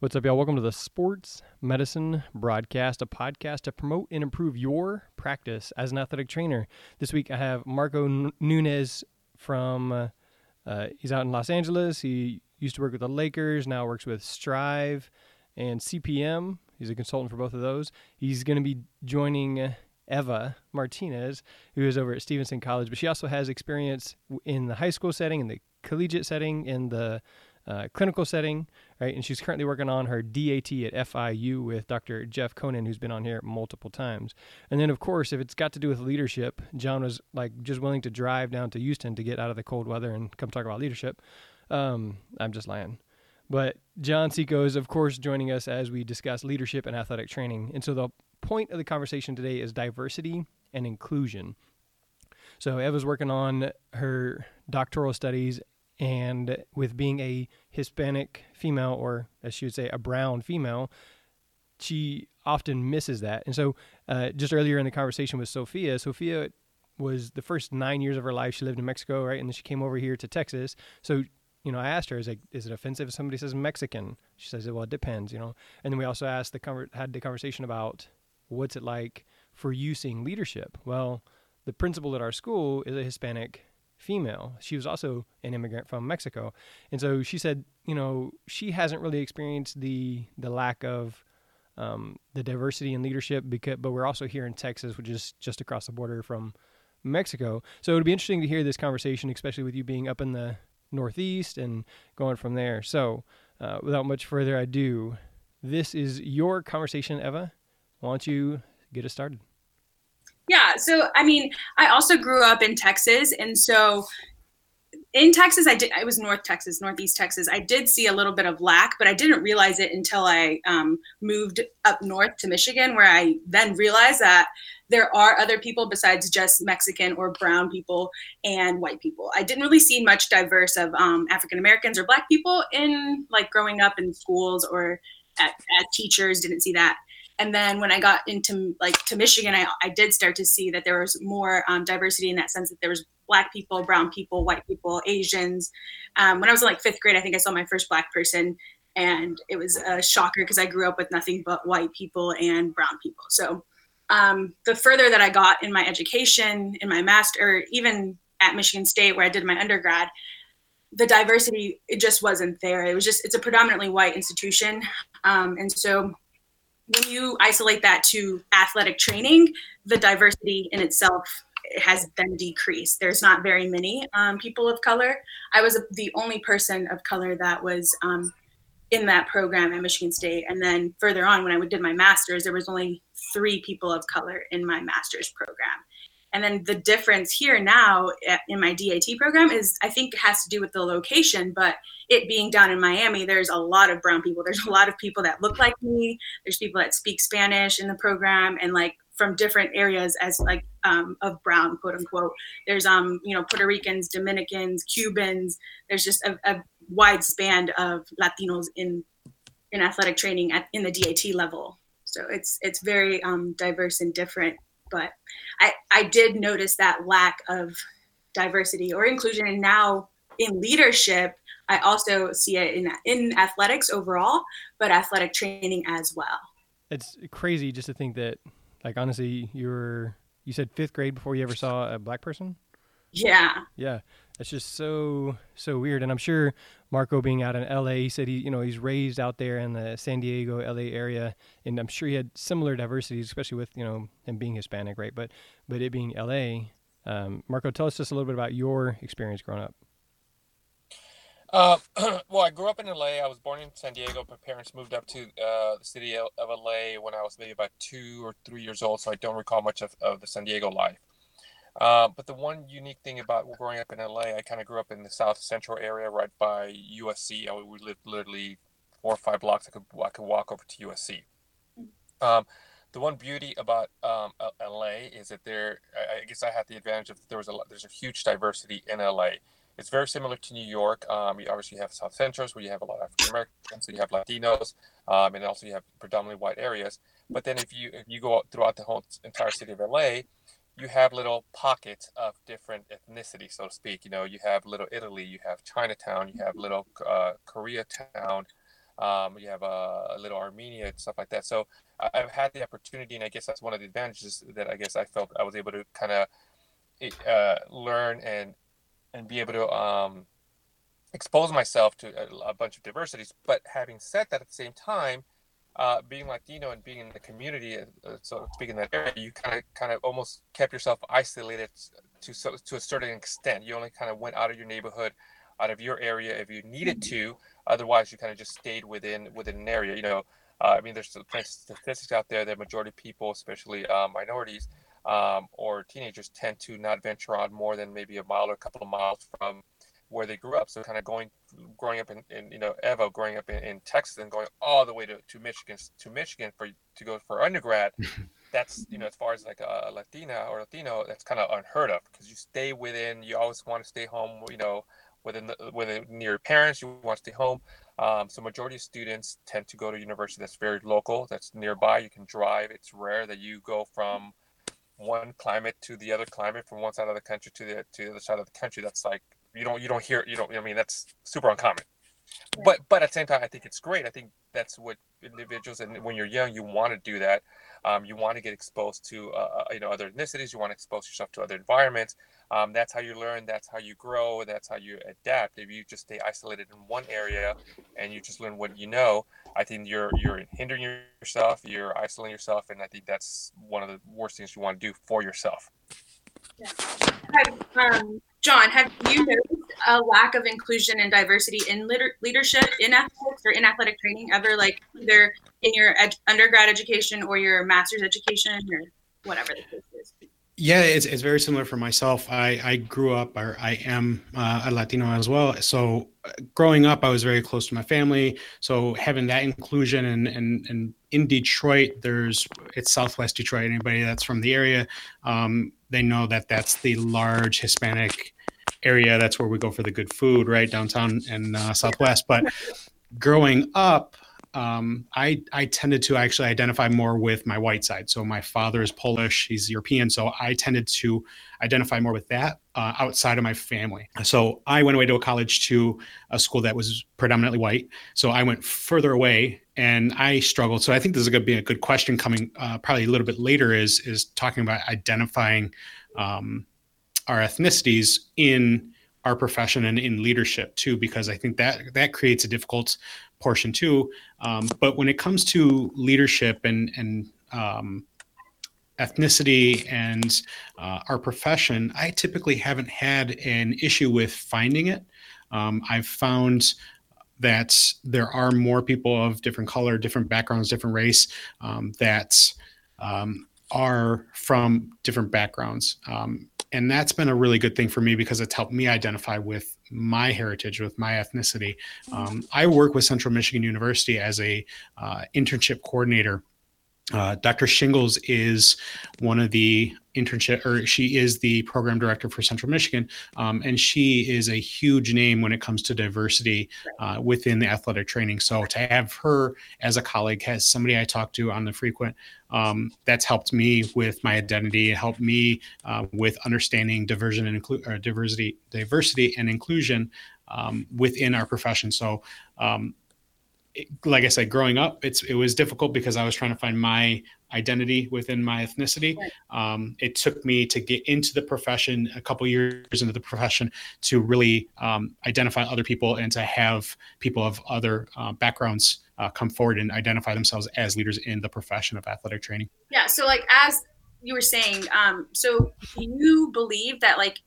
What's up, y'all? Welcome to the Sports Medicine Broadcast, a podcast to promote and improve your practice as an athletic trainer. This week I have Marco Nunez from, uh, uh, he's out in Los Angeles. He used to work with the Lakers, now works with Strive and CPM. He's a consultant for both of those. He's going to be joining Eva Martinez, who is over at Stevenson College, but she also has experience in the high school setting, in the collegiate setting, in the uh, clinical setting, right? And she's currently working on her DAT at FIU with Dr. Jeff Konin, who's been on here multiple times. And then, of course, if it's got to do with leadership, John was like just willing to drive down to Houston to get out of the cold weather and come talk about leadership. Um, I'm just lying. But John Seco is, of course, joining us as we discuss leadership and athletic training. And so the point of the conversation today is diversity and inclusion. So Eva's working on her doctoral studies and with being a Hispanic female, or as she would say, a brown female, she often misses that. And so, uh, just earlier in the conversation with Sophia, Sophia was the first nine years of her life she lived in Mexico, right? And then she came over here to Texas. So, you know, I asked her, "Is like, is it offensive if somebody says Mexican?" She says, "Well, it depends," you know. And then we also asked the conver- had the conversation about what's it like for you seeing leadership. Well, the principal at our school is a Hispanic female. She was also an immigrant from Mexico, and so she said, you know, she hasn't really experienced the the lack of um, the diversity in leadership because, but we're also here in Texas, which is just across the border from Mexico. So it would be interesting to hear this conversation, especially with you being up in the Northeast and going from there. So, uh, without much further ado, this is your conversation, Eva. Why don't you get us started? Yeah. So, I mean, I also grew up in Texas. And so in Texas, I did, I was North Texas, Northeast Texas. I did see a little bit of lack, but I didn't realize it until I um, moved up north to Michigan, where I then realized that there are other people besides just Mexican or brown people and white people. I didn't really see much diverse of um, African Americans or black people in like growing up in schools or at, as teachers, didn't see that and then when I got into like to Michigan, I, I did start to see that there was more um, diversity in that sense that there was black people, brown people, white people, Asians. Um, when I was in like fifth grade, I think I saw my first black person, and it was a shocker because I grew up with nothing but white people and brown people. So um, the further that I got in my education, in my master, even at Michigan State where I did my undergrad, the diversity it just wasn't there. It was just it's a predominantly white institution, um, and so when you isolate that to athletic training, the diversity in itself has been decreased. There's not very many um, people of color. I was the only person of color that was um, in that program at Michigan State. And then further on, when I did my master's, there was only three people of color in my master's program. And then the difference here now in my DAT program is I think it has to do with the location, but it being down in Miami, there's a lot of brown people. There's a lot of people that look like me. There's people that speak Spanish in the program and like from different areas as like um, of brown quote unquote there's um you know puerto ricans dominicans cubans there's just a, a wide span of latinos in in athletic training at in the dat level so it's it's very um, diverse and different but I, I did notice that lack of diversity or inclusion. And now in leadership, I also see it in, in athletics overall, but athletic training as well. It's crazy just to think that, like, honestly, you were, you said fifth grade before you ever saw a black person? Yeah. Yeah. It's just so so weird, and I'm sure Marco being out in LA, he said he you know he's raised out there in the San Diego LA area, and I'm sure he had similar diversities, especially with you know him being Hispanic, right? But but it being LA, um, Marco, tell us just a little bit about your experience growing up. Uh, well, I grew up in LA. I was born in San Diego. My parents moved up to uh, the city of LA when I was maybe about two or three years old, so I don't recall much of, of the San Diego life. Uh, but the one unique thing about growing up in LA, I kind of grew up in the South Central area, right by USC. I, we lived literally four or five blocks. I could I could walk over to USC. Um, the one beauty about um, LA is that there. I guess I had the advantage of there was a there's a huge diversity in LA. It's very similar to New York. Um, you obviously have South Centros where you have a lot of African Americans, so you have Latinos, um, and also you have predominantly white areas. But then if you if you go throughout the whole entire city of LA, you have little pockets of different ethnicity, so to speak. You know, you have Little Italy, you have Chinatown, you have Little uh, Koreatown, Um, you have a, a, little Armenia and stuff like that. So I've had the opportunity, and I guess that's one of the advantages that I guess I felt I was able to kind of uh, learn and and be able to um, expose myself to a, a, bunch of diversities. But having said that, at the same time, uh, being Latino and being in the community, uh, so speaking that area, you kind of kind of almost kept yourself isolated to so, to a certain extent. You only kind of went out of your neighborhood, out of your area if you needed to. Otherwise, you kind of just stayed within within an area. You know, uh, I mean, there's statistics out there that majority of people, especially uh, minorities um, or teenagers, tend to not venture on more than maybe a mile or a couple of miles from where they grew up. So kind of going, growing up in, in you know, Evo, growing up in, in, Texas and going all the way to, to Michigan, to Michigan for to go for undergrad. that's you know as far as like a Latina or Latino, that's kind of unheard of because you stay within. You always want to stay home. You know, within the, within near your parents. You want to stay home. Um, so majority of students tend to go to university that's very local, that's nearby. You can drive. It's rare that you go from one climate to the other climate, from one side of the country to the to the other side of the country. That's like you don't you don't hear you don't I mean that's super uncommon. But but at the same time, I think it's great. I think that's what individuals and when you're young, you want to do that. Um, you want to get exposed to uh, uh, you know other ethnicities. You want to expose yourself to other environments. Um, that's how you learn. That's how you grow. That's how you adapt. If you just stay isolated in one area and you just learn what you know, I think you're you're hindering yourself. You're isolating yourself, and I think that's one of the worst things you want to do for yourself. Yeah. Um, John, have you noticed a lack of inclusion and diversity in liter- leadership in athletics or in athletic training ever, like either in your ed- undergrad education or your master's education or whatever the case is? Yeah, it's, it's very similar for myself. I, I grew up, or I am uh, a Latino as well. So uh, growing up, I was very close to my family. So having that inclusion and, and, and in Detroit, there's, it's Southwest Detroit. Anybody that's from the area, um, they know that that's the large Hispanic area. That's where we go for the good food, right? Downtown and uh, Southwest. But growing up, um, I I tended to actually identify more with my white side. So my father is Polish, he's European, so I tended to identify more with that uh, outside of my family. So I went away to a college to a school that was predominantly white. So I went further away, and I struggled. So I think this is going to be a good question coming uh, probably a little bit later. Is is talking about identifying um, our ethnicities in our profession and in leadership too because i think that that creates a difficult portion too. Um, but when it comes to leadership and and um, ethnicity and uh, our profession, I typically haven't had an issue with finding it. Um, I've found that there are more people of different color, different backgrounds, different race um, that um, are from different backgrounds. Um, and that's been a really good thing for me because it's helped me identify with my heritage with my ethnicity um, i work with central michigan university as a uh, internship coordinator uh, Dr. Shingles is one of the internship, or she is the program director for Central Michigan, um, and she is a huge name when it comes to diversity uh, within the athletic training. So to have her as a colleague, as somebody I talk to on the frequent, um, that's helped me with my identity, helped me uh, with understanding diversion and inclu- diversity, diversity and inclusion um, within our profession. So like I said, growing up, it's it was difficult because I was trying to find my identity within my ethnicity. Right. Um, it took me to get into the profession a couple years into the profession to really um, identify other people and to have people of other uh, backgrounds uh, come forward and identify themselves as leaders in the profession of athletic training. Yeah. So, like as you were saying, um, so you believe that like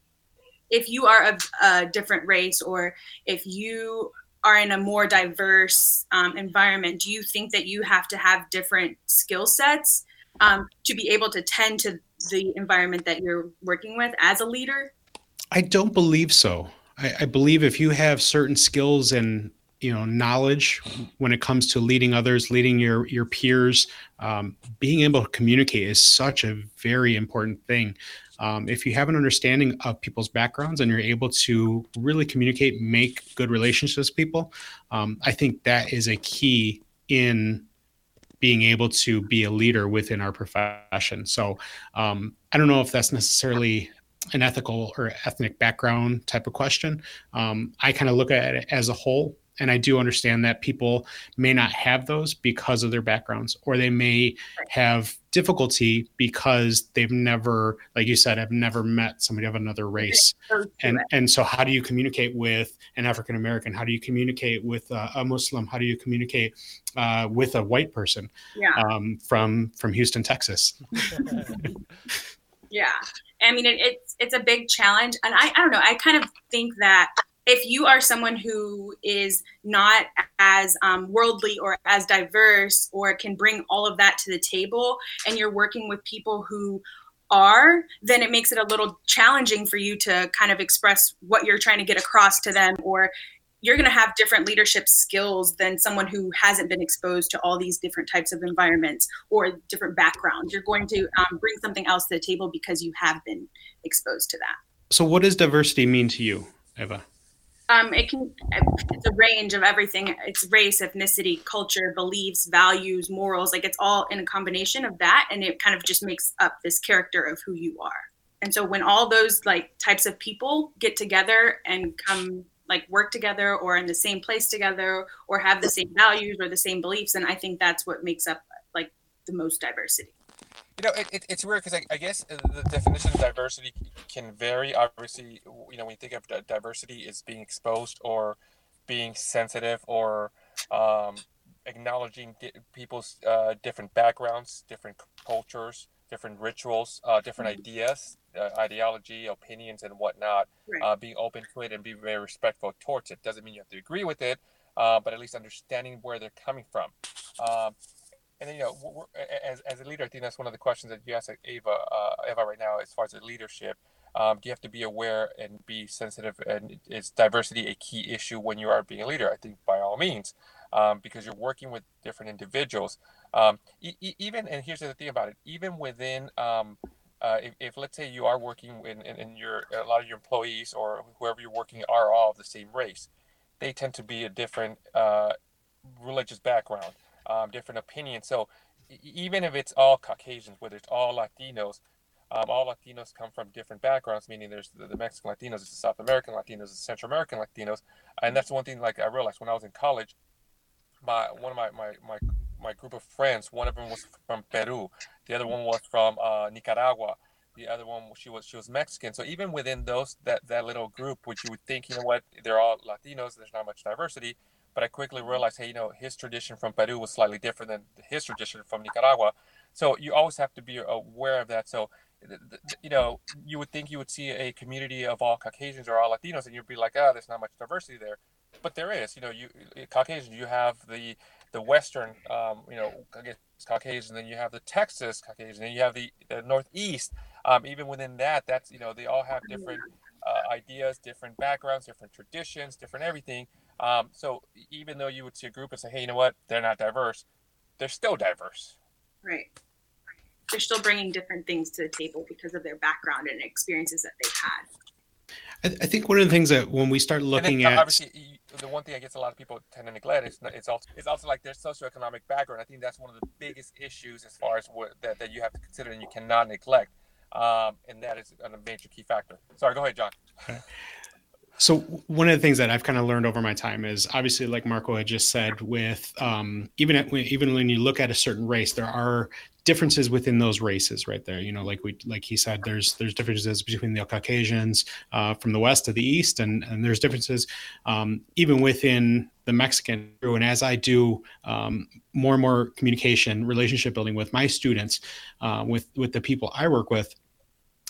if you are of a different race or if you are in a more diverse um, environment, do you think that you have to have different skill sets um, to be able to tend to the environment that you're working with as a leader? I don't believe so. I, I believe if you have certain skills and you know knowledge when it comes to leading others leading your your peers um, being able to communicate is such a very important thing um, if you have an understanding of people's backgrounds and you're able to really communicate, make good relationships with people, um, I think that is a key in being able to be a leader within our profession. So um, I don't know if that's necessarily an ethical or ethnic background type of question. Um, I kind of look at it as a whole and I do understand that people may not have those because of their backgrounds, or they may have difficulty because they've never, like you said, have never met somebody of another race. And and so, how do you communicate with an African American? How do you communicate with a, a Muslim? How do you communicate uh, with a white person yeah. um, from from Houston, Texas? yeah, I mean, it, it's it's a big challenge, and I I don't know. I kind of think that if you are someone who is not as um, worldly or as diverse or can bring all of that to the table and you're working with people who are then it makes it a little challenging for you to kind of express what you're trying to get across to them or you're going to have different leadership skills than someone who hasn't been exposed to all these different types of environments or different backgrounds. You're going to um, bring something else to the table because you have been exposed to that. So what does diversity mean to you eva um, it can it's a range of everything. It's race ethnicity culture beliefs values morals. Like it's all in a combination of that and it kind of just makes up this character of who you are. And so when all those like types of people get together and come like work together or in the same place together or have the same values or the same beliefs and i think that's what makes up like the most diversity you know, it, it, it's weird because I, I, guess the definition of diversity can vary. Obviously, you know, when you think of diversity as being exposed or being sensitive or um, acknowledging di- people's uh, different backgrounds, different cultures, different rituals, uh, different mm-hmm. ideas, uh, ideology, opinions, and whatnot. Right. Uh, being open to it and being very respectful towards it doesn't mean you have to agree with it, uh, but at least understanding where they're coming from. Um, and then, you know, as, as a leader, I think that's one of the questions that you ask Ava uh, Eva right now, as far as the leadership. Um, do you have to be aware and be sensitive? And is diversity a key issue when you are being a leader? I think by all means, um, because you're working with different individuals. Um, e- even and here's the thing about it: even within, um, uh, if, if, let's say you are working in, in, in, your a lot of your employees or whoever you're working are all of the same race, they tend to be a different uh, religious background um, different opinions. So even if it's all Caucasians, whether it's all Latinos, um, all Latinos come from different backgrounds, meaning there's the, the Mexican Latinos, there's the South American Latinos, there's the Central American Latinos, and that's one thing. Like I realized when I was in college, my one of my my my, my group of friends, one of them was from Peru, the other one was from uh, Nicaragua, the other one she was she was Mexican. So even within those that that little group, which you would think, you know what, they're all Latinos, there's not much diversity, but I quickly realized, hey, you know, his tradition from Peru was slightly different than his tradition from Nicaragua. So you always have to be aware of that. So, you know, you would think you would see a community of all Caucasians or all Latinos, and you'd be like, ah, oh, there's not much diversity there. But there is. You know, you Caucasians, you have the the Western, um, you know, I guess Caucasian, then you have the Texas Caucasian, then you have the, the Northeast. Um, even within that, that's you know, they all have different uh, ideas, different backgrounds, different traditions, different everything. Um, so even though you would see a group and say, hey, you know what, they're not diverse, they're still diverse. Right. They're still bringing different things to the table because of their background and experiences that they've had. I, think one of the things that when we start looking then, at obviously the one thing I guess a lot of people tend to neglect is it's also it's also like their socioeconomic background. I think that's one of the biggest issues as far as what that, that you have to consider and you cannot neglect, um, and that is a major key factor. Sorry, go ahead, John. So one of the things that I've kind of learned over my time is obviously, like Marco had just said, with um, even at, even when you look at a certain race, there are differences within those races right there. You know like we like he said there's there's differences between the caucasians uh, from the west to the east and and there's differences um, even within the mexican and as i do um, more and more communication relationship building with my students uh, with with the people i work with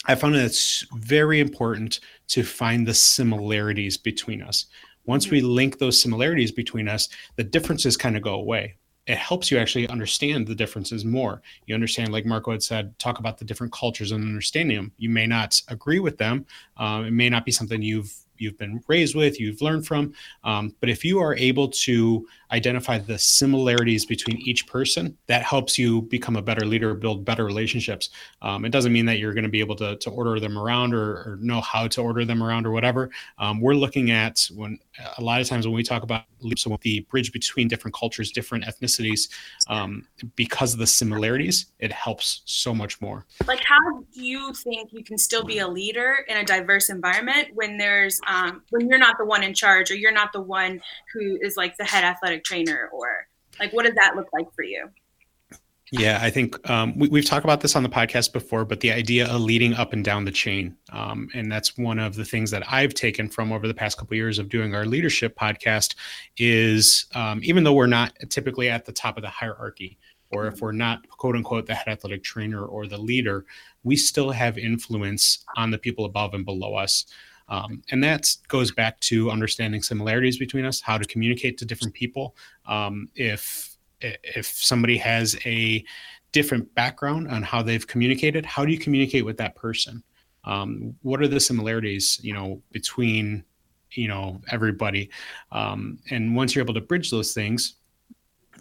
I found that it's very important to find the similarities between us. Once we link those similarities between us, the differences kind of go away. It helps you actually understand the differences more. You understand, like Marco had said, talk about the different cultures and understanding them. You may not agree with them. Um, it may not be something you've you've been raised with, you've learned from. Um, but if you are able to identify the similarities between each person, that helps you become a better leader, build better relationships. Um, it doesn't mean that you're going to be able to, to order them around or, or know how to order them around or whatever. Um, we're looking at when a lot of times when we talk about the bridge between different cultures, different ethnicities, um, because of the similarities, it helps so much more. Like, how do you think you can still be a leader in a diverse environment when there's um, when you're not the one in charge or you're not the one who is like the head athletic trainer or like what does that look like for you? Yeah, I think um, we, have talked about this on the podcast before, but the idea of leading up and down the chain, um, and that's one of the things that I've taken from over the past couple of years of doing our leadership podcast. Is um, even though we're not typically at the top of the hierarchy, or if we're not quote unquote the head athletic trainer or the leader, we still have influence on the people above and below us. Um, and that goes back to understanding similarities between us, how to communicate to different people. Um, if if somebody has a different background on how they've communicated, how do you communicate with that person? Um, what are the similarities, you know, between you know everybody? Um, and once you're able to bridge those things,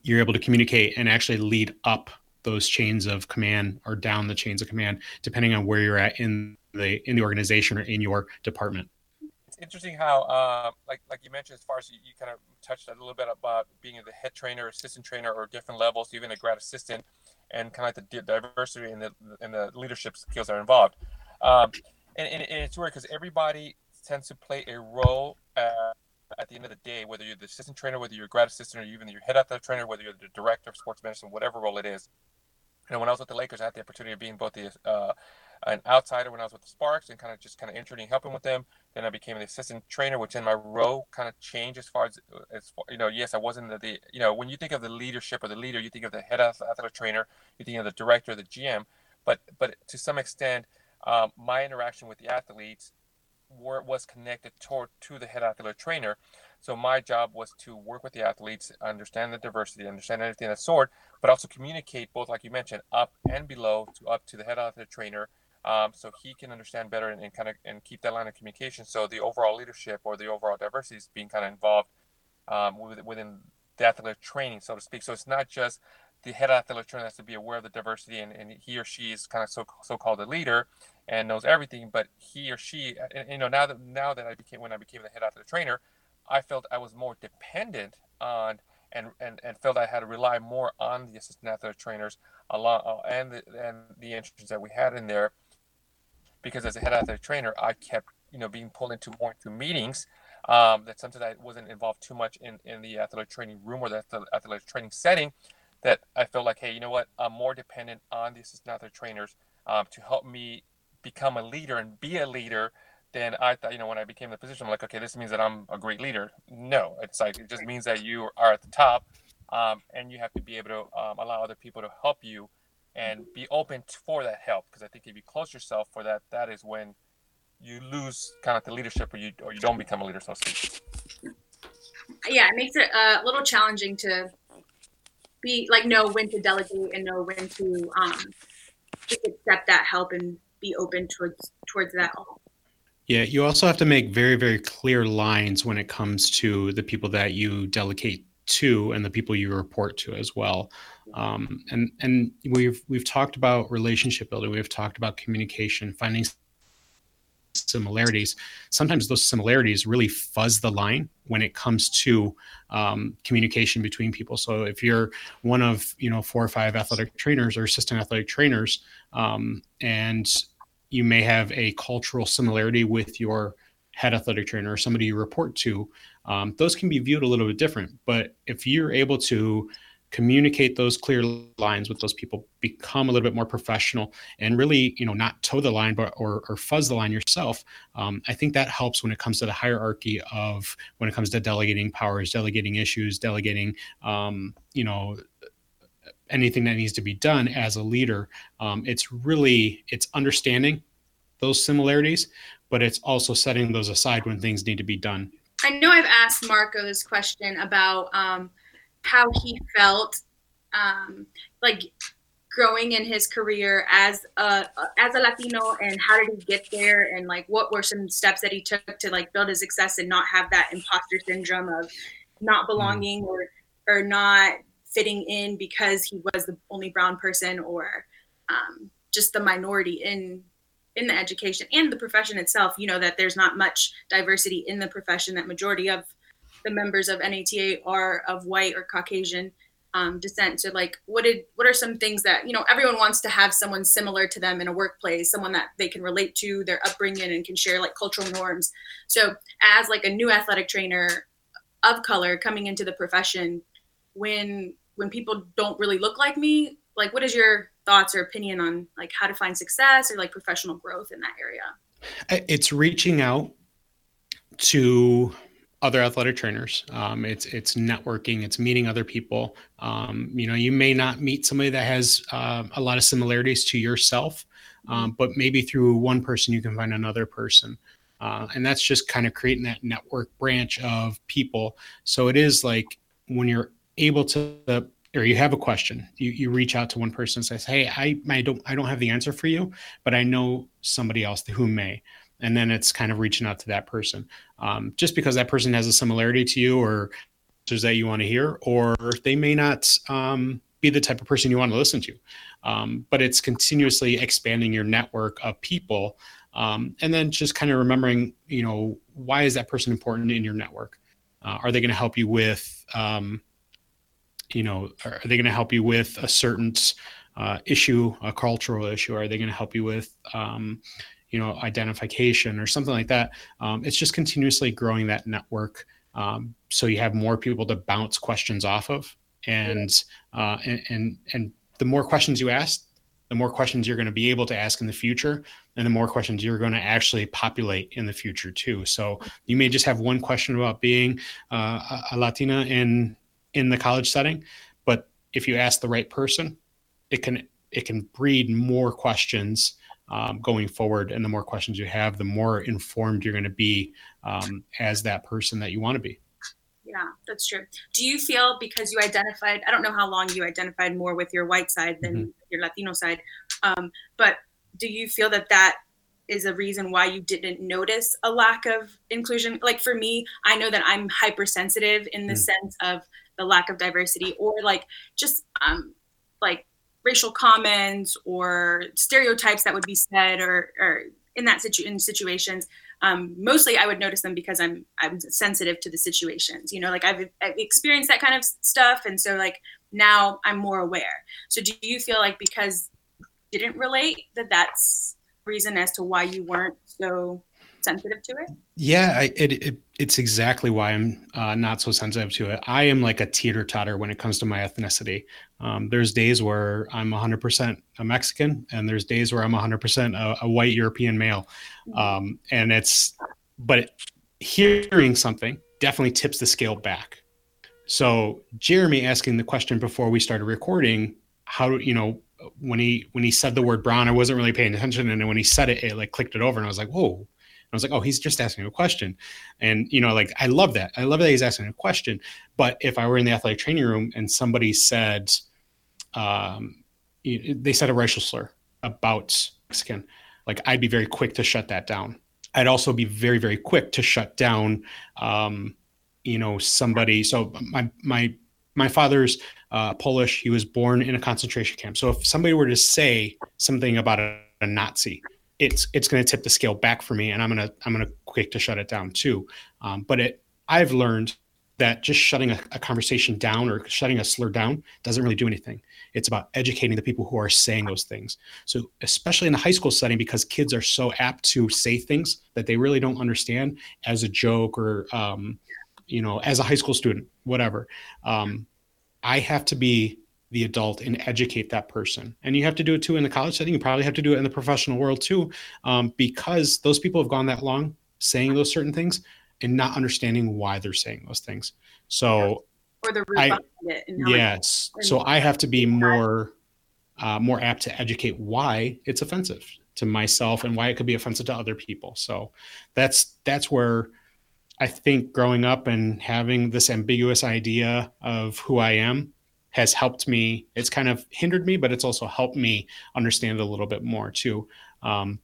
you're able to communicate and actually lead up those chains of command or down the chains of command, depending on where you're at in the in the organization or in your department It's interesting how, uh, like like you mentioned, as far as you, you, kind of touched a little bit about being the head trainer, assistant trainer, or different levels, even a grad assistant, and kind of like the diversity and the and the leadership skills that are involved. Um, and, and, and, it's weird because everybody tends to play a role uh, at the end of the day, whether you're the assistant trainer, whether you're a grad assistant, or even your head athletic trainer, whether you're the director of sports medicine, whatever role it is. Know, when I was with the Lakers, I had the opportunity of being both the uh, an outsider when I was with the Sparks and kind of just kind of interning, helping with them. Then I became an assistant trainer, which in my role kind of changed as far as, as far, you know, yes, I wasn't the, the, you know, when you think of the leadership or the leader, you think of the head athletic trainer, you think of the director, the GM, but, but to some extent, um, my interaction with the athletes were, was connected toward to the head athletic trainer. So my job was to work with the athletes, understand the diversity, understand everything that sort, but also communicate both, like you mentioned, up and below to up to the head athletic trainer um, so he can understand better and, and, kind of and keep that line of communication. So the overall leadership or the overall diversity is being kind of involved um, within the athletic training, so to speak. So it's not just the head athletic trainer has to be aware of the diversity, and, and he or she is kind of so so called a leader and knows everything. But he or she, you know, now that now that I became when I became the head athletic trainer, I felt I was more dependent on and, and, and felt I had to rely more on the assistant athletic trainers a lot uh, and the and the interns that we had in there because as a head athletic trainer, I kept you know being pulled into more into meetings um, that sometimes I wasn't involved too much in in the athletic training room or the athletic training setting. That I felt like, hey, you know what? I'm more dependent on the assistant athletic trainers um, to help me become a leader and be a leader. Then I thought, you know, when I became the position, I'm like, okay, this means that I'm a great leader. No, it's like it just means that you are at the top, um, and you have to be able to um, allow other people to help you and be open for that help because I think if you close yourself for that, that is when you lose kind of the leadership or you or you don't become a leader, so to speak. Yeah, it makes it a little challenging to be like know when to delegate and know when to um, just accept that help and be open towards towards that. Yeah, you also have to make very very clear lines when it comes to the people that you delegate to and the people you report to as well. Um, and and we've we've talked about relationship building. We've talked about communication, finding similarities. Sometimes those similarities really fuzz the line when it comes to um, communication between people. So if you're one of you know four or five athletic trainers or assistant athletic trainers, um, and you may have a cultural similarity with your head athletic trainer or somebody you report to, um, those can be viewed a little bit different. But if you're able to communicate those clear lines with those people become a little bit more professional and really you know not toe the line but or, or fuzz the line yourself um, i think that helps when it comes to the hierarchy of when it comes to delegating powers delegating issues delegating um, you know anything that needs to be done as a leader um, it's really it's understanding those similarities but it's also setting those aside when things need to be done i know i've asked marco this question about um, how he felt um, like growing in his career as a as a Latino and how did he get there and like what were some steps that he took to like build his success and not have that imposter syndrome of not mm. belonging mm. or or not fitting in because he was the only brown person or um, just the minority in in the education and the profession itself you know that there's not much diversity in the profession that majority of the members of nata are of white or caucasian um, descent. So like what did what are some things that you know everyone wants to have someone similar to them in a workplace someone that they can relate to their upbringing and can share like cultural norms? So as like a new athletic trainer of color coming into the profession when when people don't really look like me like what is your thoughts or opinion on like how to find success or like professional growth in that area it's reaching out to other athletic trainers. Um, it's it's networking. It's meeting other people. Um, you know, you may not meet somebody that has uh, a lot of similarities to yourself, um, but maybe through one person you can find another person, uh, and that's just kind of creating that network branch of people. So it is like when you're able to. Or you have a question, you, you reach out to one person and says, "Hey, I, I don't I don't have the answer for you, but I know somebody else who may." and then it's kind of reaching out to that person um, just because that person has a similarity to you or that you want to hear or they may not um, be the type of person you want to listen to um, but it's continuously expanding your network of people um, and then just kind of remembering you know why is that person important in your network uh, are they going to help you with um, you know are they going to help you with a certain uh, issue a cultural issue? Are they going to help you with um, you know identification or something like that? Um, it's just continuously growing that network um, so you have more people to bounce questions off of. And uh, and, and and the more questions you ask the more questions you're going to be able to ask in the future and the more questions you're going to actually populate in the future too. So you may just have one question about being uh, a latina in in the college setting but if you ask the right person it can it can breed more questions um, going forward. And the more questions you have, the more informed you're going to be um, as that person that you want to be. Yeah, that's true. Do you feel because you identified, I don't know how long you identified more with your white side than mm-hmm. your Latino side, um, but do you feel that that is a reason why you didn't notice a lack of inclusion? Like for me, I know that I'm hypersensitive in the mm. sense of the lack of diversity or like just um, like racial comments or stereotypes that would be said or, or in that situ- in situations um, mostly i would notice them because i'm i'm sensitive to the situations you know like I've, I've experienced that kind of stuff and so like now i'm more aware. So do you feel like because you didn't relate that that's reason as to why you weren't so sensitive to it? Yeah, I, it, it, it's exactly why I'm uh, not so sensitive to it. I am like a teeter totter when it comes to my ethnicity. Um, there's days where I'm 100% a Mexican, and there's days where I'm 100% a, a white European male. Mm-hmm. Um, and it's, but hearing something definitely tips the scale back. So Jeremy asking the question before we started recording, how you know when he when he said the word brown, I wasn't really paying attention, and when he said it, it like clicked it over, and I was like, whoa, I was like, oh, he's just asking a question. And, you know, like, I love that. I love that he's asking a question. But if I were in the athletic training room and somebody said, um, they said a racial slur about Mexican, like, I'd be very quick to shut that down. I'd also be very, very quick to shut down, um, you know, somebody. So my, my, my father's uh, Polish. He was born in a concentration camp. So if somebody were to say something about a, a Nazi, it's it's going to tip the scale back for me, and I'm gonna I'm gonna quick to shut it down too. Um, but it I've learned that just shutting a, a, conversation down or shutting a slur down doesn't really do anything. It's about educating the people who are saying those things. So, especially in the high school setting, because kids are so apt to say things that they really don't understand as a joke or, um, you know, as a high school student, whatever. Um, I have to be the adult and educate that person. And you have to do it too in the college setting. You probably have to do it in the professional world too, um, because those people have gone that long saying those certain things and not understanding why they're saying those things. So, or the root I, it. yes. So I have to be more, uh, more apt to educate why it's offensive to myself and why it could be offensive to other people. So that's that's where I think growing up and having this ambiguous idea of who I am has helped me. It's kind of hindered me, but it's also helped me understand a little bit more too. Um,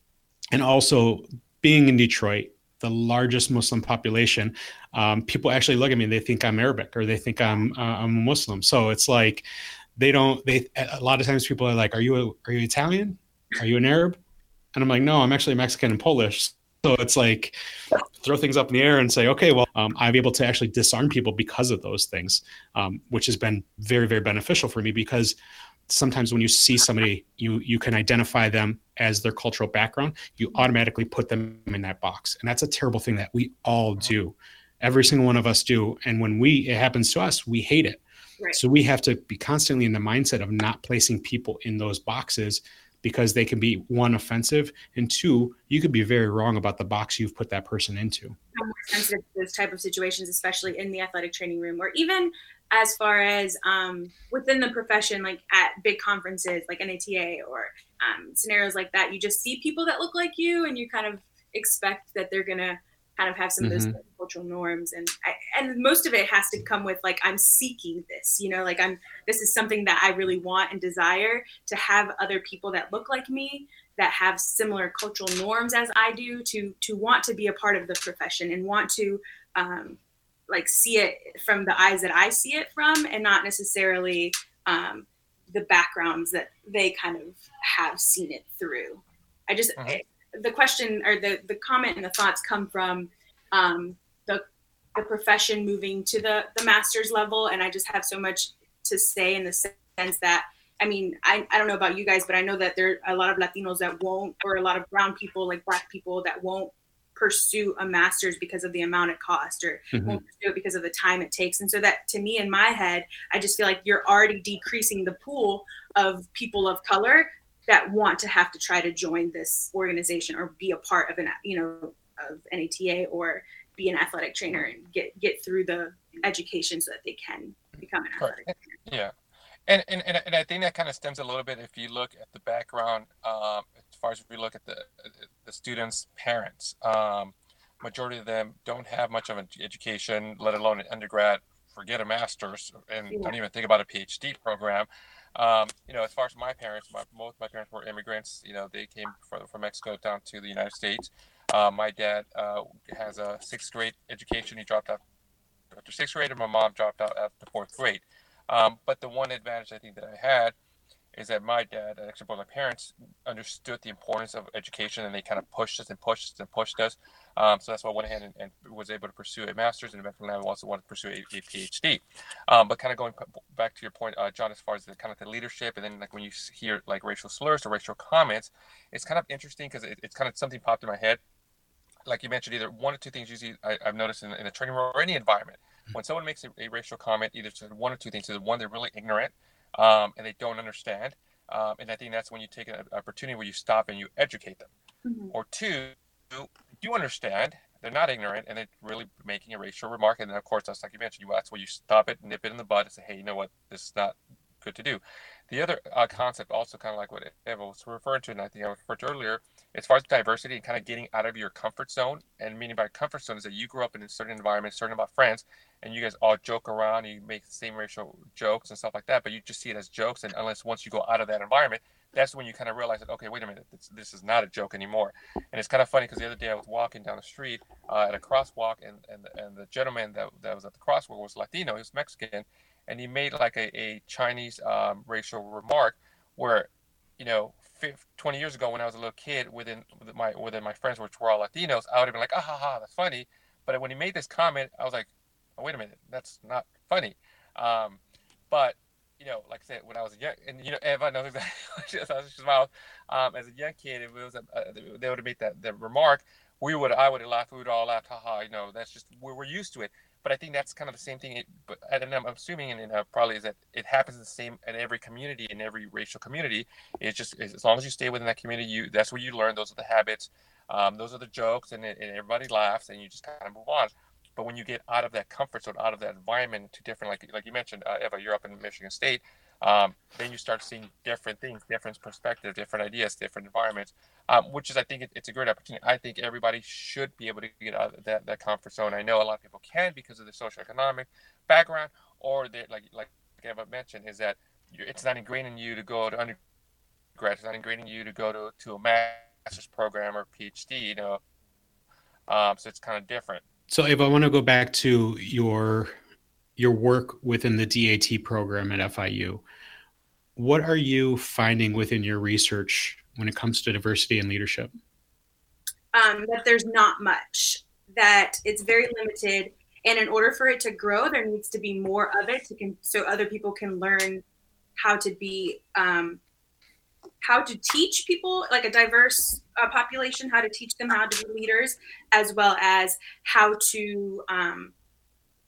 and also being in Detroit, the largest Muslim population, um, people actually look at me and they think I'm Arabic or they think I'm uh, I'm a Muslim. So it's like they don't. They a lot of times people are like, "Are you a, are you Italian? Are you an Arab?" And I'm like, "No, I'm actually Mexican and Polish." So it's like throw things up in the air and say, okay, well, um, I'm able to actually disarm people because of those things, um, which has been very, very beneficial for me because sometimes when you see somebody, you you can identify them as their cultural background. You automatically put them in that box, and that's a terrible thing that we all do. Every single one of us do, and when we it happens to us, we hate it. Right. So we have to be constantly in the mindset of not placing people in those boxes because they can be one offensive and two you could be very wrong about the box you've put that person into. Sensitive to those type of situations especially in the athletic training room or even as far as um, within the profession like at big conferences like nata or um, scenarios like that you just see people that look like you and you kind of expect that they're gonna kind of have some mm-hmm. of those mm-hmm. cultural norms and I, and most of it has to come with like i'm seeking this you know like i'm this is something that i really want and desire to have other people that look like me that have similar cultural norms as i do to to want to be a part of the profession and want to um, like see it from the eyes that i see it from and not necessarily um, the backgrounds that they kind of have seen it through i just mm-hmm the question or the the comment and the thoughts come from um, the the profession moving to the the master's level, and I just have so much to say in the sense that I mean I, I don't know about you guys, but I know that there are a lot of Latinos that won't, or a lot of brown people like Black people that won't pursue a master's because of the amount it costs or mm-hmm. won't pursue it because of the time it takes and so that to me in my head i just feel like you're already decreasing the pool of people of color that want to have to try to join this organization or be a part of an you know of NATA or be an athletic trainer and get get through the education so that they can become an athletic right. trainer. Yeah. And, and, and I think that kind of stems a little bit if you look at the background, um, as far as if we look at the the students' parents. Um, majority of them don't have much of an education, let alone an undergrad. Forget a master's, and yeah. don't even think about a PhD program. Um, you know, as far as my parents, my, both my parents were immigrants. You know, they came from, from Mexico down to the United States. Uh, my dad uh, has a sixth grade education. He dropped out after sixth grade, and my mom dropped out after fourth grade. Um, but the one advantage I think that I had is that my dad, and actually both my parents, understood the importance of education, and they kind of pushed us and pushed us and pushed us. Um, so that's why I went ahead and, and, was able to pursue a master's, in and eventually I also wanted to pursue a, a PhD. Um, but kind of going back to your point, uh, John, as far as the kind of the leadership, and then like when you hear like racial slurs or racial comments, it's kind of interesting because it, it's kind of something popped in my head. Like you mentioned, either one or two things usually I, have noticed in, in a training room or any environment. Hmm. When someone makes a, a racial comment, either one or two things. Either one, they're really ignorant um, and they don't understand. Um, and I think that's when you take an opportunity where you stop and you educate them. Mm-hmm. Or two, you understand they're not ignorant and they're really making a racial remark. And then, of course, that's like you mentioned, you that's where you stop it, nip it in the bud, and say, hey, you know what, this is not good to do. The other uh, concept, also kind of like what Eva was referring to, and I think I referred to earlier, as far as diversity and kind of getting out of your comfort zone, and meaning by comfort zone is that you grew up in a certain environment, certain about friends, and you guys all joke around, you make the same racial jokes and stuff like that, but you just see it as jokes, and unless once you go out of that environment, that's when you kind of realize that okay, wait a minute, this, this is not a joke anymore. And it's kind of funny because the other day I was walking down the street uh, at a crosswalk, and and and the gentleman that that was at the crosswalk was Latino, he was Mexican, and he made like a, a Chinese um, racial remark where, you know, 20 years ago when I was a little kid within my within my friends which were all Latinos, I would have been like, ah ha ha, that's funny. But when he made this comment, I was like, oh, wait a minute, that's not funny. Um, but you know, like I said, when I was a young, and you know, Eva knows exactly what she smiles. Um, as a young kid, if it was a, uh, they would have made that, that remark, we would, I would have laughed, we would all laugh, haha, you know, that's just, we're, we're used to it. But I think that's kind of the same thing. It, but and I'm assuming, and uh, probably is that it happens the same in every community, in every racial community. It's just as long as you stay within that community, you that's where you learn. Those are the habits, um, those are the jokes, and, and everybody laughs, and you just kind of move on. But when you get out of that comfort zone, out of that environment to different, like like you mentioned, uh, Eva, you're up in Michigan State, um, then you start seeing different things, different perspectives, different ideas, different environments, um, which is, I think, it, it's a great opportunity. I think everybody should be able to get out of that, that comfort zone. I know a lot of people can because of the socioeconomic background, or like like Eva mentioned, is that it's not ingrained in you to go to undergrad. It's not ingrained in you to go to, to a master's program or PhD. You know, um, so it's kind of different. So, Ava, I want to go back to your your work within the DAT program at FIU. What are you finding within your research when it comes to diversity and leadership? Um, that there's not much. That it's very limited, and in order for it to grow, there needs to be more of it so other people can learn how to be um, how to teach people like a diverse uh, population how to teach them how to be leaders as well as how to um,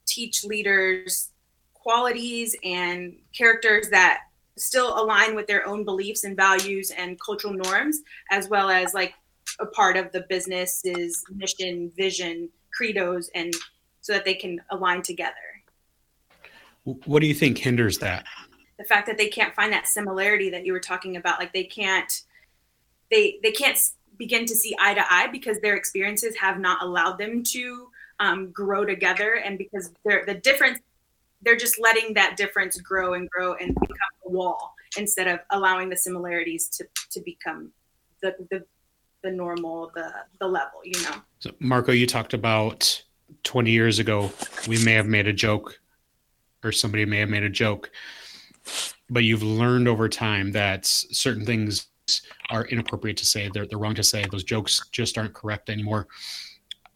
teach leaders qualities and characters that still align with their own beliefs and values and cultural norms as well as like a part of the business's mission vision credos and so that they can align together. What do you think hinders that the fact that they can't find that similarity that you were talking about like they can't they they can't begin to see eye to eye because their experiences have not allowed them to um, grow together. And because they're the difference they're just letting that difference grow and grow and become a wall instead of allowing the similarities to to become the the, the normal the the level you know? So marco you talked about 20 years ago we may have made a joke or somebody may have made a joke but you've learned over time that certain things are inappropriate to say they're, they're wrong to say those jokes just aren't correct anymore.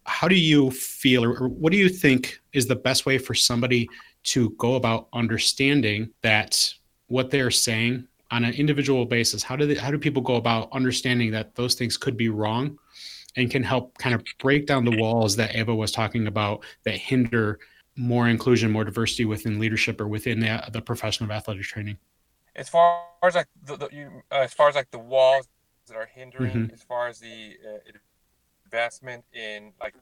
How do you feel or, what do you think is the best way for somebody to go about understanding that what they're saying on an individual basis? How do they, how do people go about understanding that those things could be wrong and can help kind of break down the walls that Eva was talking about that hinder more inclusion, more diversity within leadership or within the, the profession of athletic training? As far as like the, the you, uh, as far as like the walls that are hindering, mm-hmm. as far as the uh, investment in like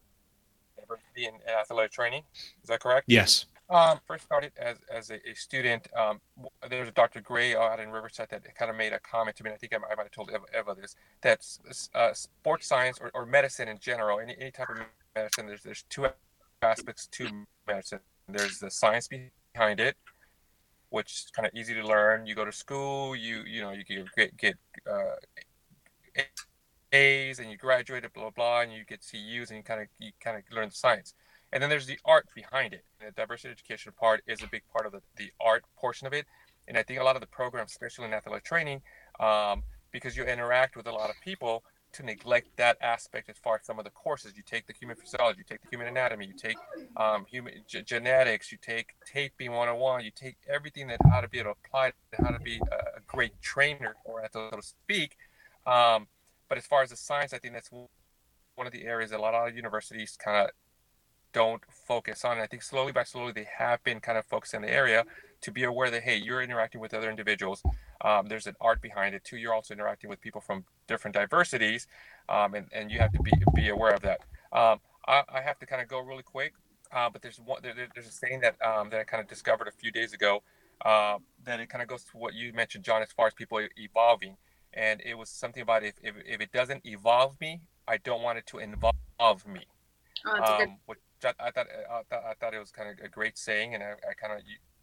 diversity in athletic training, is that correct? Yes. Um, first started as, as a, a student. Um, there was a Dr. Gray out in Riverside that kind of made a comment to me. I think I, I might have told Eva, Eva this that uh, sports science or, or medicine in general, any, any type of medicine, there's there's two aspects to medicine. There's the science behind it, which is kind of easy to learn. You go to school, you you know you get get uh, A's and you graduate, blah blah blah, and you get CUs and you kind of you kind of learn the science. And then there's the art behind it. The diversity education part is a big part of the, the art portion of it. And I think a lot of the programs, especially in athletic training, um, because you interact with a lot of people, to neglect that aspect as far as some of the courses. You take the human physiology, you take the human anatomy, you take um, human g- genetics, you take taping 101, you take everything that how to be able to apply to how to be a, great trainer, or so to speak. Um, but as far as the science, I think that's one of the areas that a lot of universities kind of don't focus on. And I think slowly by slowly they have been kind of focused in the area to be aware that hey, you're interacting with other individuals. Um, there's an art behind it too. You're also interacting with people from different diversities, um, and and you have to be be aware of that. Um, I, I, have to kind of go really quick, uh, but there's one there, there's a saying that um, that I kind of discovered a few days ago uh, that it kind of goes to what you mentioned, John, as far as people evolving, and it was something about if if, if it doesn't evolve me, I don't want it to involve me. Oh. Um, which I, I, thought I thought I thought it was kind of a great saying, and I, I kind of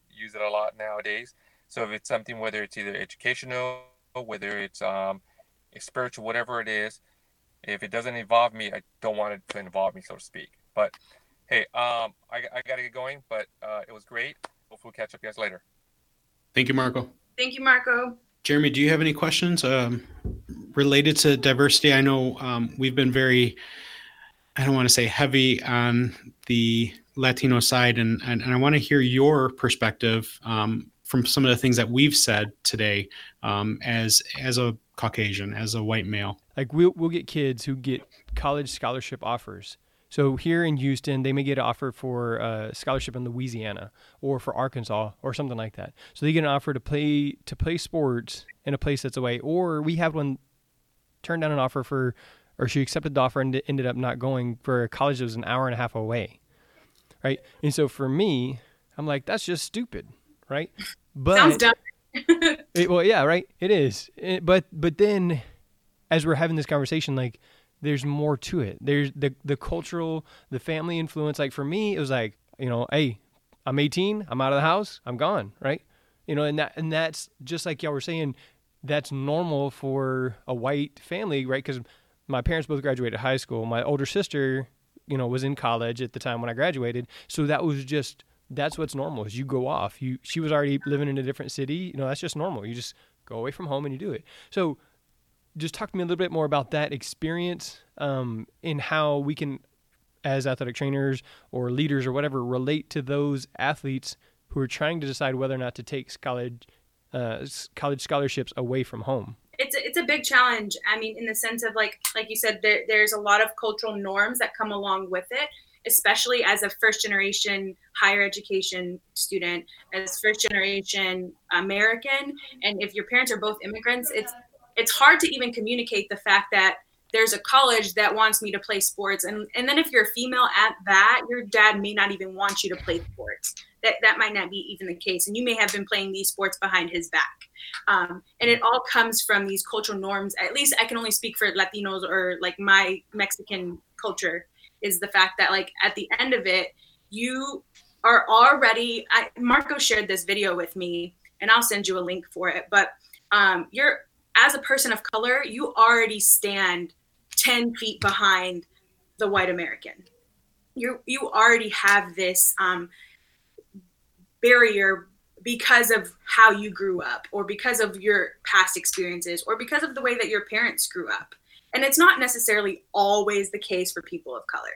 use it a lot nowadays. So if it's something, whether it's either educational, whether it's um, spiritual, whatever it is, if it doesn't involve me, I don't want it to involve me, so to speak. But hey, um, I, I got to get going, but uh, it was great. Hopefully, we'll catch up guys later. Thank you, Marco. Thank you, Marco. Jeremy, do you have any questions um, related to diversity? I know um, we've been very, I don't want to say heavy on the Latino side, and, and, and I want to hear your perspective um, from some of the things that we've said today um, as as a Caucasian, as a white male. Like we'll we'll get kids who get college scholarship offers. So here in Houston, they may get an offer for a scholarship in Louisiana or for Arkansas or something like that. So they get an offer to play to play sports in a place that's away. Or we have one turn down an offer for, or she accepted the offer and ended up not going for a college that was an hour and a half away, right? And so for me, I'm like, that's just stupid right? But sounds dumb. it, well, yeah, right. It is. It, but but then, as we're having this conversation, like there's more to it. There's the the cultural, the family influence. Like for me, it was like you know, hey, I'm 18, I'm out of the house, I'm gone, right? You know, and that and that's just like y'all were saying, that's normal for a white family, right? Because my parents both graduated high school. My older sister you know was in college at the time when I graduated, so that was just that's what's normal is you go off. You she was already living in a different city. You know that's just normal. You just go away from home and you do it. So just talk to me a little bit more about that experience um, and how we can, as athletic trainers or leaders or whatever, relate to those athletes who are trying to decide whether or not to take college uh, college scholarships away from home it's a, it's a big challenge. I mean, in the sense of like like you said, there, there's a lot of cultural norms that come along with it, especially as a first generation higher education student, as first generation American, and if your parents are both immigrants, it's it's hard to even communicate the fact that there's a college that wants me to play sports. And and then if you're a female at that your dad may not even want you to play sports that that might not be even the case. And you may have been playing these sports behind his back. Um, and it all comes from these cultural norms. At least i can only speak for latinos or like my mexican culture is the fact that like at the end of it you are already I, marco shared this video with me and i'll send you a link for it. But um, you're as a person of color you already stand 10 feet behind the white american. You you already have this um, barrier because of how you grew up or because of your past experiences or because of the way that your parents grew up. And it's not necessarily always the case for people of color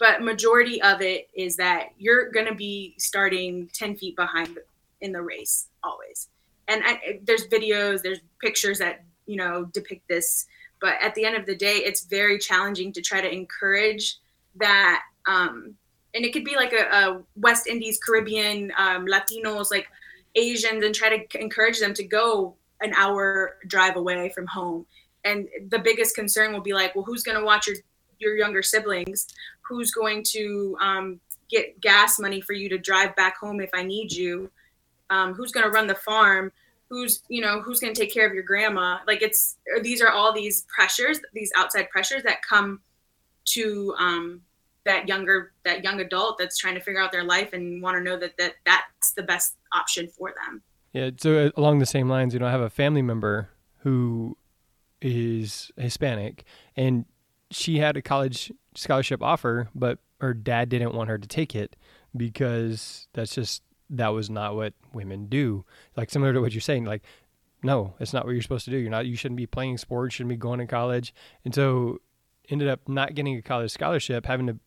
but majority of it is that you're going to be starting 10 feet behind in the race always. And I, there's videos there's pictures that you know depict this but at the end of the day it's very challenging to try to encourage that um, and it could be like a, a West Indies, Caribbean, um, Latinos, like Asians, and try to encourage them to go an hour drive away from home. And the biggest concern will be like, well, who's going to watch your your younger siblings? Who's going to um, get gas money for you to drive back home if I need you? Um, who's going to run the farm? Who's you know who's going to take care of your grandma? Like it's these are all these pressures, these outside pressures that come to um, that younger that young adult that's trying to figure out their life and want to know that, that that's the best option for them. Yeah so uh, along the same lines you know i have a family member who is hispanic and she had a college scholarship offer but her dad didn't want her to take it because that's just that was not what women do. Like similar to what you're saying like no it's not what you're supposed to do. You're not you shouldn't be playing sports shouldn't be going to college. And so ended up not getting a college scholarship having to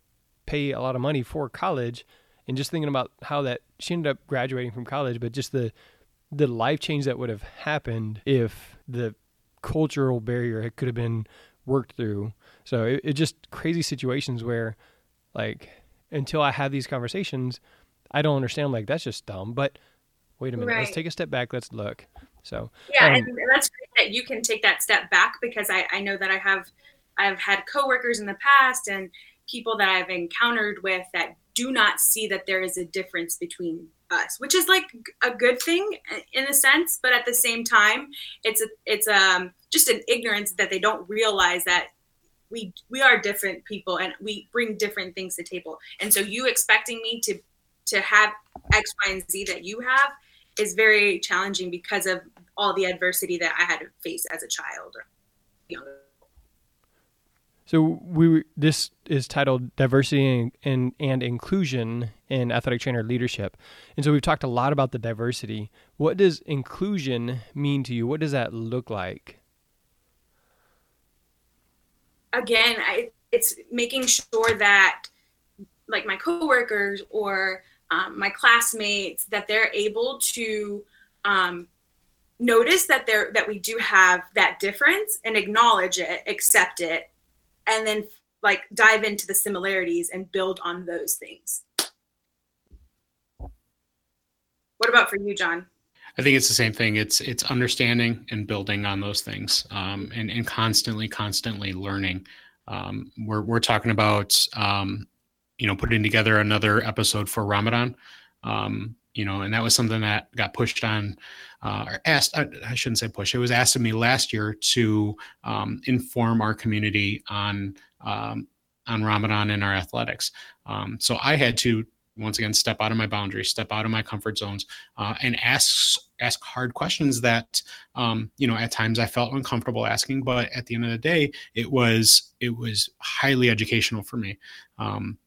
pay a lot of money for college. And just thinking about how that she ended up graduating from college but just the the life change that would have happened if the cultural barrier could have been worked through. So it, it just crazy situations where like until i have these conversations i don't understand like that's just dumb but wait a minute right. let's take a step back let's look. So yeah um, and that's great that you can take that step back because i i know that i have i've had coworkers in the past and people that I've encountered with that do not see that there is a difference between us, which is like a good thing in a sense, but at the same time, it's a, it's um just an ignorance that they don't realize that we we are different people and we bring different things to table. And so you expecting me to to have X, Y, and Z that you have is very challenging because of all the adversity that I had to face as a child or younger. So we this is titled diversity and, and inclusion in athletic trainer leadership, and so we've talked a lot about the diversity. What does inclusion mean to you? What does that look like? Again, I, it's making sure that, like my coworkers or um, my classmates, that they're able to um, notice that there that we do have that difference and acknowledge it, accept it, and then like dive into the similarities and build on those things. What about for you, John? I think it's the same thing. It's it's understanding and building on those things, um, and and constantly, constantly learning. Um, we're we're talking about um, you know putting together another episode for Ramadan, um, you know, and that was something that got pushed on uh, or asked. I, I, shouldn't say push. It was asked of me last year to um, inform our community on um, on Ramadan and our athletics. Um, so I had to once again step out of my boundaries step out of my comfort zones uh, and ask ask hard questions that um, you know at times i felt uncomfortable asking but at the end of the day it was it was highly educational for me um,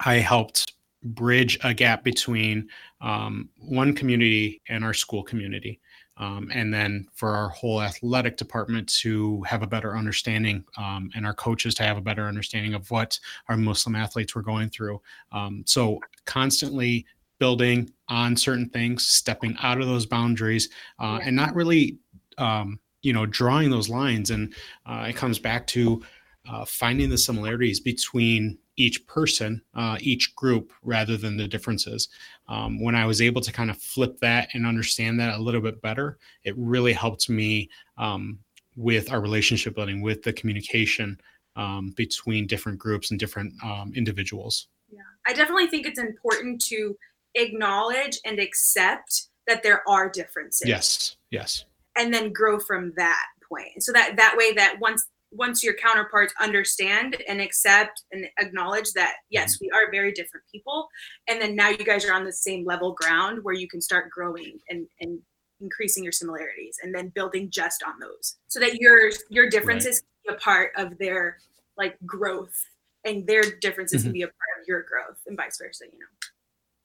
i helped bridge a gap between um, one community and our school community. Um, and then for our whole athletic department to have a better understanding um, and our coaches to have a better understanding of what our muslim athletes were going through. Um, so constantly building on certain things stepping out of those boundaries uh, and not really um, you know drawing those lines. And uh, it comes back to uh, finding the similarities between each person, uh, each group, rather than the differences. Um, when I was able to kind of flip that and understand that a little bit better, it really helped me um, with our relationship building, with the communication um, between different groups and different um, individuals. Yeah, I definitely think it's important to acknowledge and accept that there are differences. Yes, yes. And then grow from that point. So that that way that once once your counterparts understand and accept and acknowledge that yes we are very different people and then now you guys are on the same level ground where you can start growing and and increasing your similarities and then building just on those so that your your differences right. can be a part of their like growth and their differences mm-hmm. can be a part of your growth and vice versa you know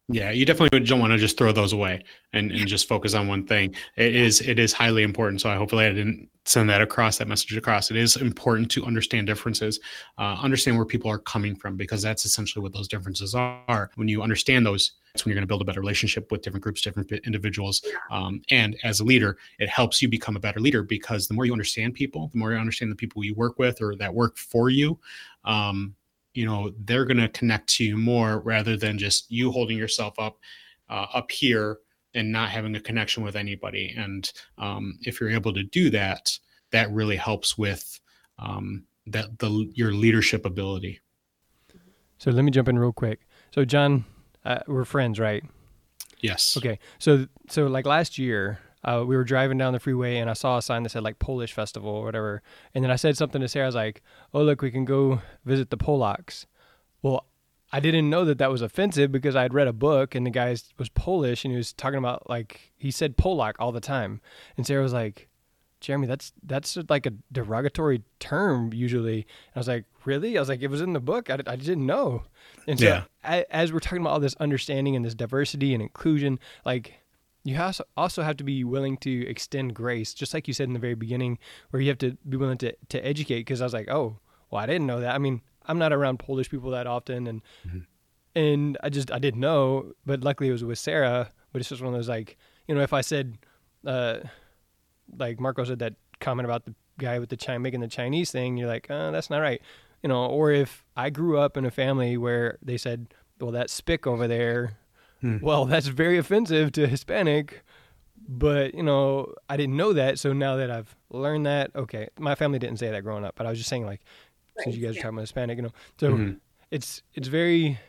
yeah, you definitely don't want to just throw those away and, and just focus on one thing. It is it is highly important. So I hopefully I didn't send that across, that message across. It is important to understand differences, uh, understand where people are coming from, because that's essentially what those differences are. When you understand those, that's when you're going to build a better relationship with different groups, different individuals. Um, and as a leader, it helps you become a better leader because the more you understand people, the more you understand the people you work with or that work for you, um, you know they're going to connect to you more rather than just you holding yourself up uh, up here and not having a connection with anybody. And um, if you're able to do that that really helps with um, that the your leadership ability. So let me jump in real quick. So john uh, we're friends right? Yes. Okay. So so like last year uh, we were driving down the freeway and I saw a sign that said like Polish festival or whatever. And then I said something to Sarah. I was like, "Oh, look, we can go visit the Polacks." Well, I didn't know that that was offensive because I had read a book and the guy was Polish and he was talking about like he said Polak all the time. And Sarah was like, "Jeremy, that's that's like a derogatory term usually." And I was like, "Really?" I was like, "It was in the book. I, I didn't know." And so yeah. as we're talking about all this understanding and this diversity and inclusion, like you also have to be willing to extend grace, just like you said in the very beginning, where you have to be willing to, to educate. Because I was like, oh, well, I didn't know that. I mean, I'm not around Polish people that often, and mm-hmm. and I just I didn't know. But luckily, it was with Sarah. But it's just one of those like, you know, if I said, uh, like Marco said that comment about the guy with the China making the Chinese thing, you're like, uh, that's not right, you know. Or if I grew up in a family where they said, well, that spick over there Hmm. Well, that's very offensive to Hispanic, but you know, I didn't know that. So now that I've learned that, okay, my family didn't say that growing up, but I was just saying like, right. since you guys yeah. are talking about Hispanic, you know, so mm-hmm. it's it's very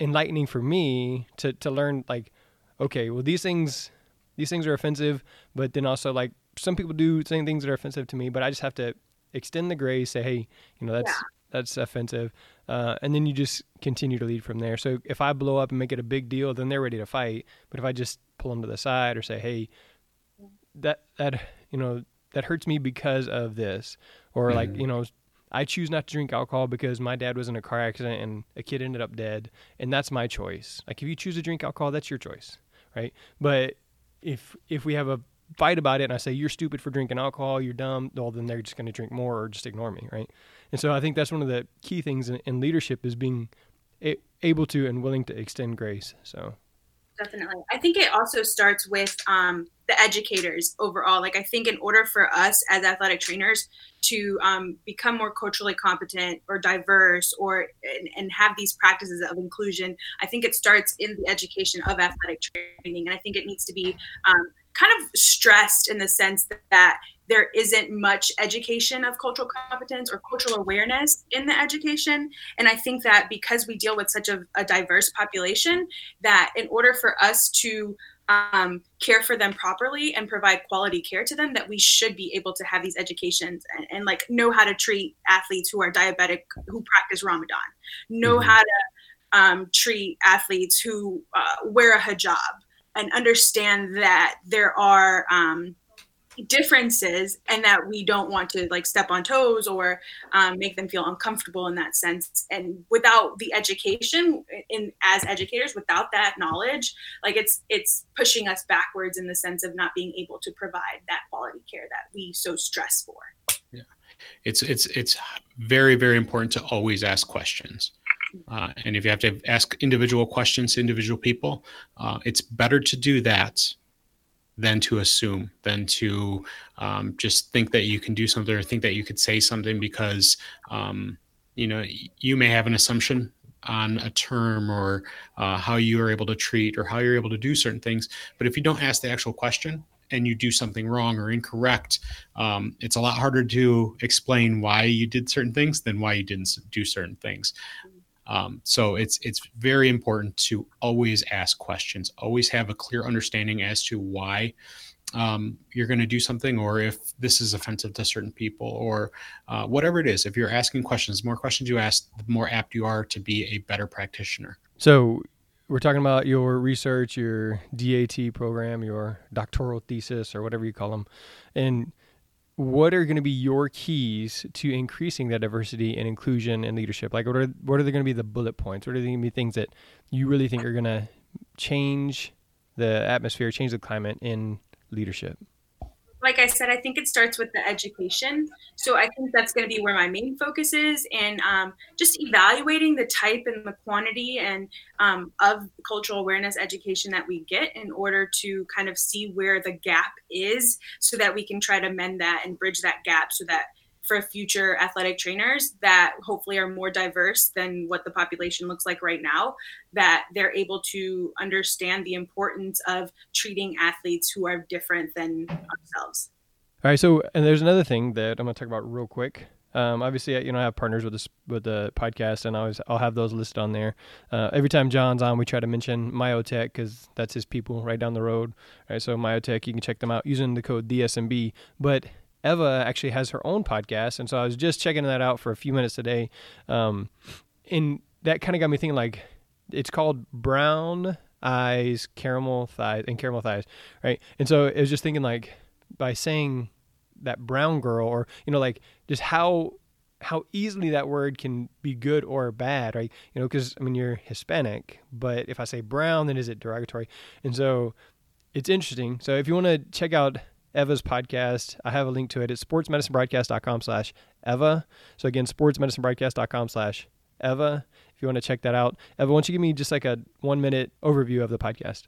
enlightening for me to to learn like, okay, well these things these things are offensive, but then also like some people do saying things that are offensive to me, but I just have to extend the grace, say, hey, you know, that's yeah. That's offensive. Uh, and then you just continue to lead from there. So if I blow up and make it a big deal, then they're ready to fight. But if I just pull them to the side or say, "Hey, that that you know that hurts me because of this," or mm-hmm. like you know, I choose not to drink alcohol because my dad was in a car accident and a kid ended up dead, and that's my choice. Like if you choose to drink alcohol, that's your choice, right? But if if we have a fight about it and I say you're stupid for drinking alcohol, you're dumb, well then they're just going to drink more or just ignore me, right? And so I think that's one of the key things in, in leadership is being a, able to and willing to extend grace. So definitely, I think it also starts with um, the educators overall. Like I think in order for us as athletic trainers to um, become more culturally competent or diverse or and, and, have these practices of inclusion, I think it starts in the education of athletic training, and I think it needs to be um, kind of stressed in the sense that there isn't much education of cultural competence or cultural awareness in the education and i think that because we deal with such a, a diverse population that in order for us to um, care for them properly and provide quality care to them that we should be able to have these educations and, and like know how to treat athletes who are diabetic who practice ramadan know mm-hmm. how to um, treat athletes who uh, wear a hijab and understand that there are um, differences and that we don't want to like step on toes or um, make them feel uncomfortable in that sense. And without the education in as educators without that knowledge like it's it's pushing us backwards in the sense of not being able to provide that quality care that we so stress for. Yeah. It's it's it's very very important to always ask questions uh, and if you have to ask individual questions to individual people uh, it's better to do that than to assume, than to um, just think that you can do something or think that you could say something because um, you know you may have an assumption on a term or uh, how you are able to treat or how you're able to do certain things. But if you don't ask the actual question and you do something wrong or incorrect, um, it's a lot harder to explain why you did certain things than why you didn't do certain things. Um, so it's it's very important to always ask questions, always have a clear understanding as to why um, you're going to do something, or if this is offensive to certain people, or uh, whatever it is. If you're asking questions, the more questions you ask, the more apt you are to be a better practitioner. So we're talking about your research, your DAT program, your doctoral thesis, or whatever you call them, and what are going to be your keys to increasing that diversity and inclusion and leadership? Like, what are what are going to be the bullet points? What are they going to be things that you really think are going to change the atmosphere, change the climate in leadership? Like I said, I think it starts with the education. So I think that's going to be where my main focus is, and um, just evaluating the type and the quantity and um, of cultural awareness education that we get in order to kind of see where the gap is, so that we can try to mend that and bridge that gap, so that for future athletic trainers that hopefully are more diverse than what the population looks like right now, that they're able to understand the importance of treating athletes who are different than ourselves. All right. So, and there's another thing that I'm going to talk about real quick. Um, obviously, you know, I have partners with this with the podcast, and I always I'll have those listed on there. Uh, every time John's on, we try to mention Myotech because that's his people right down the road. All right, so Myotech, you can check them out using the code DSMB. But Eva actually has her own podcast, and so I was just checking that out for a few minutes today, um, and that kind of got me thinking. Like, it's called Brown Eyes Caramel Thighs and Caramel Thighs, right? And so it was just thinking like by saying that brown girl, or you know, like just how how easily that word can be good or bad, right? You know, because I mean you're Hispanic, but if I say brown, then is it derogatory? And so it's interesting. So if you want to check out Eva's podcast. I have a link to it. It's sportsmedicinebroadcast.com slash Eva. So again, sportsmedicinebroadcast.com slash Eva. If you want to check that out. Eva, why don't you give me just like a one minute overview of the podcast?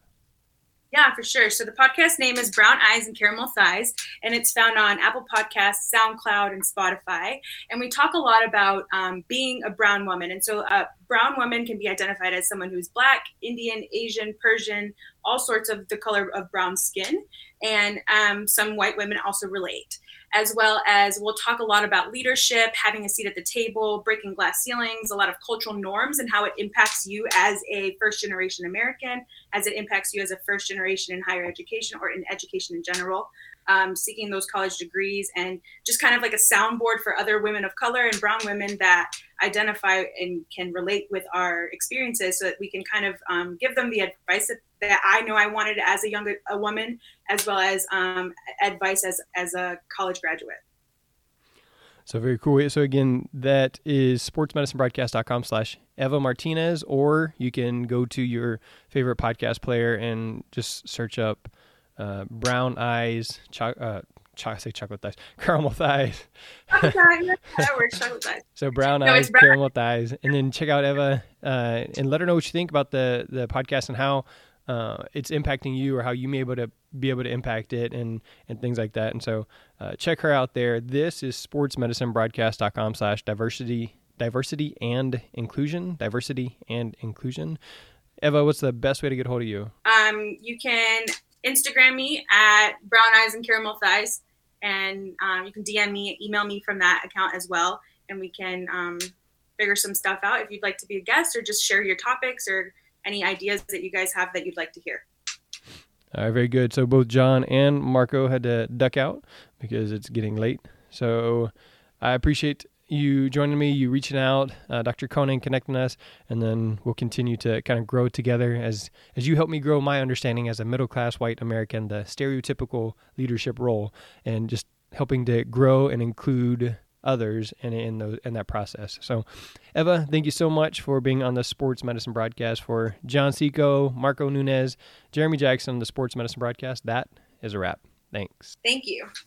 Yeah, for sure. So the podcast name is Brown Eyes and Caramel Thighs, and it's found on Apple Podcasts, SoundCloud, and Spotify. And we talk a lot about um, being a brown woman. And so a brown woman can be identified as someone who's Black, Indian, Asian, Persian, all sorts of the color of brown skin. And um, some white women also relate as well as we'll talk a lot about leadership, having a seat at the table, breaking glass ceilings, a lot of cultural norms and how it impacts you as a first generation American, as it impacts you as a first generation in higher education or in education in general um, seeking those college degrees, and just kind of like a soundboard for other women of color and brown women that identify and can relate with our experiences so that we can kind of um, give them the advice that, that, I know I wanted as a young a woman, as well as um, advice as, as a college graduate. So very cool. So again, that is sportsmedicinebroadcast.com slash Eva Martinez, or you can go to your favorite podcast player and just search up uh, brown eyes, cho- uh, cho- I say chocolate thighs, caramel thighs. that works, chocolate thighs. So brown no, eyes, brown. caramel thighs, and then check out Eva uh, and let her know what you think about the the podcast and how uh, it's impacting you or how you may be able to be able to impact it and and things like that. And so uh, check her out there. This is sportsmedicinebroadcast.com slash diversity diversity and inclusion diversity and inclusion. Eva, what's the best way to get hold of you? Um, you can Instagram me at Brown Eyes and Caramel Thighs, and um, you can DM me, email me from that account as well, and we can um, figure some stuff out. If you'd like to be a guest or just share your topics or any ideas that you guys have that you'd like to hear. All right, very good. So both John and Marco had to duck out because it's getting late. So I appreciate you joining me, you reaching out, uh, Dr. Konin connecting us, and then we'll continue to kind of grow together as as you help me grow my understanding as a middle class white American, the stereotypical leadership role, and just helping to grow and include others in in, the, in that process. So, Eva, thank you so much for being on the Sports Medicine broadcast. For John Seco, Marco Nunez, Jeremy Jackson, the Sports Medicine broadcast. That is a wrap. Thanks. Thank you.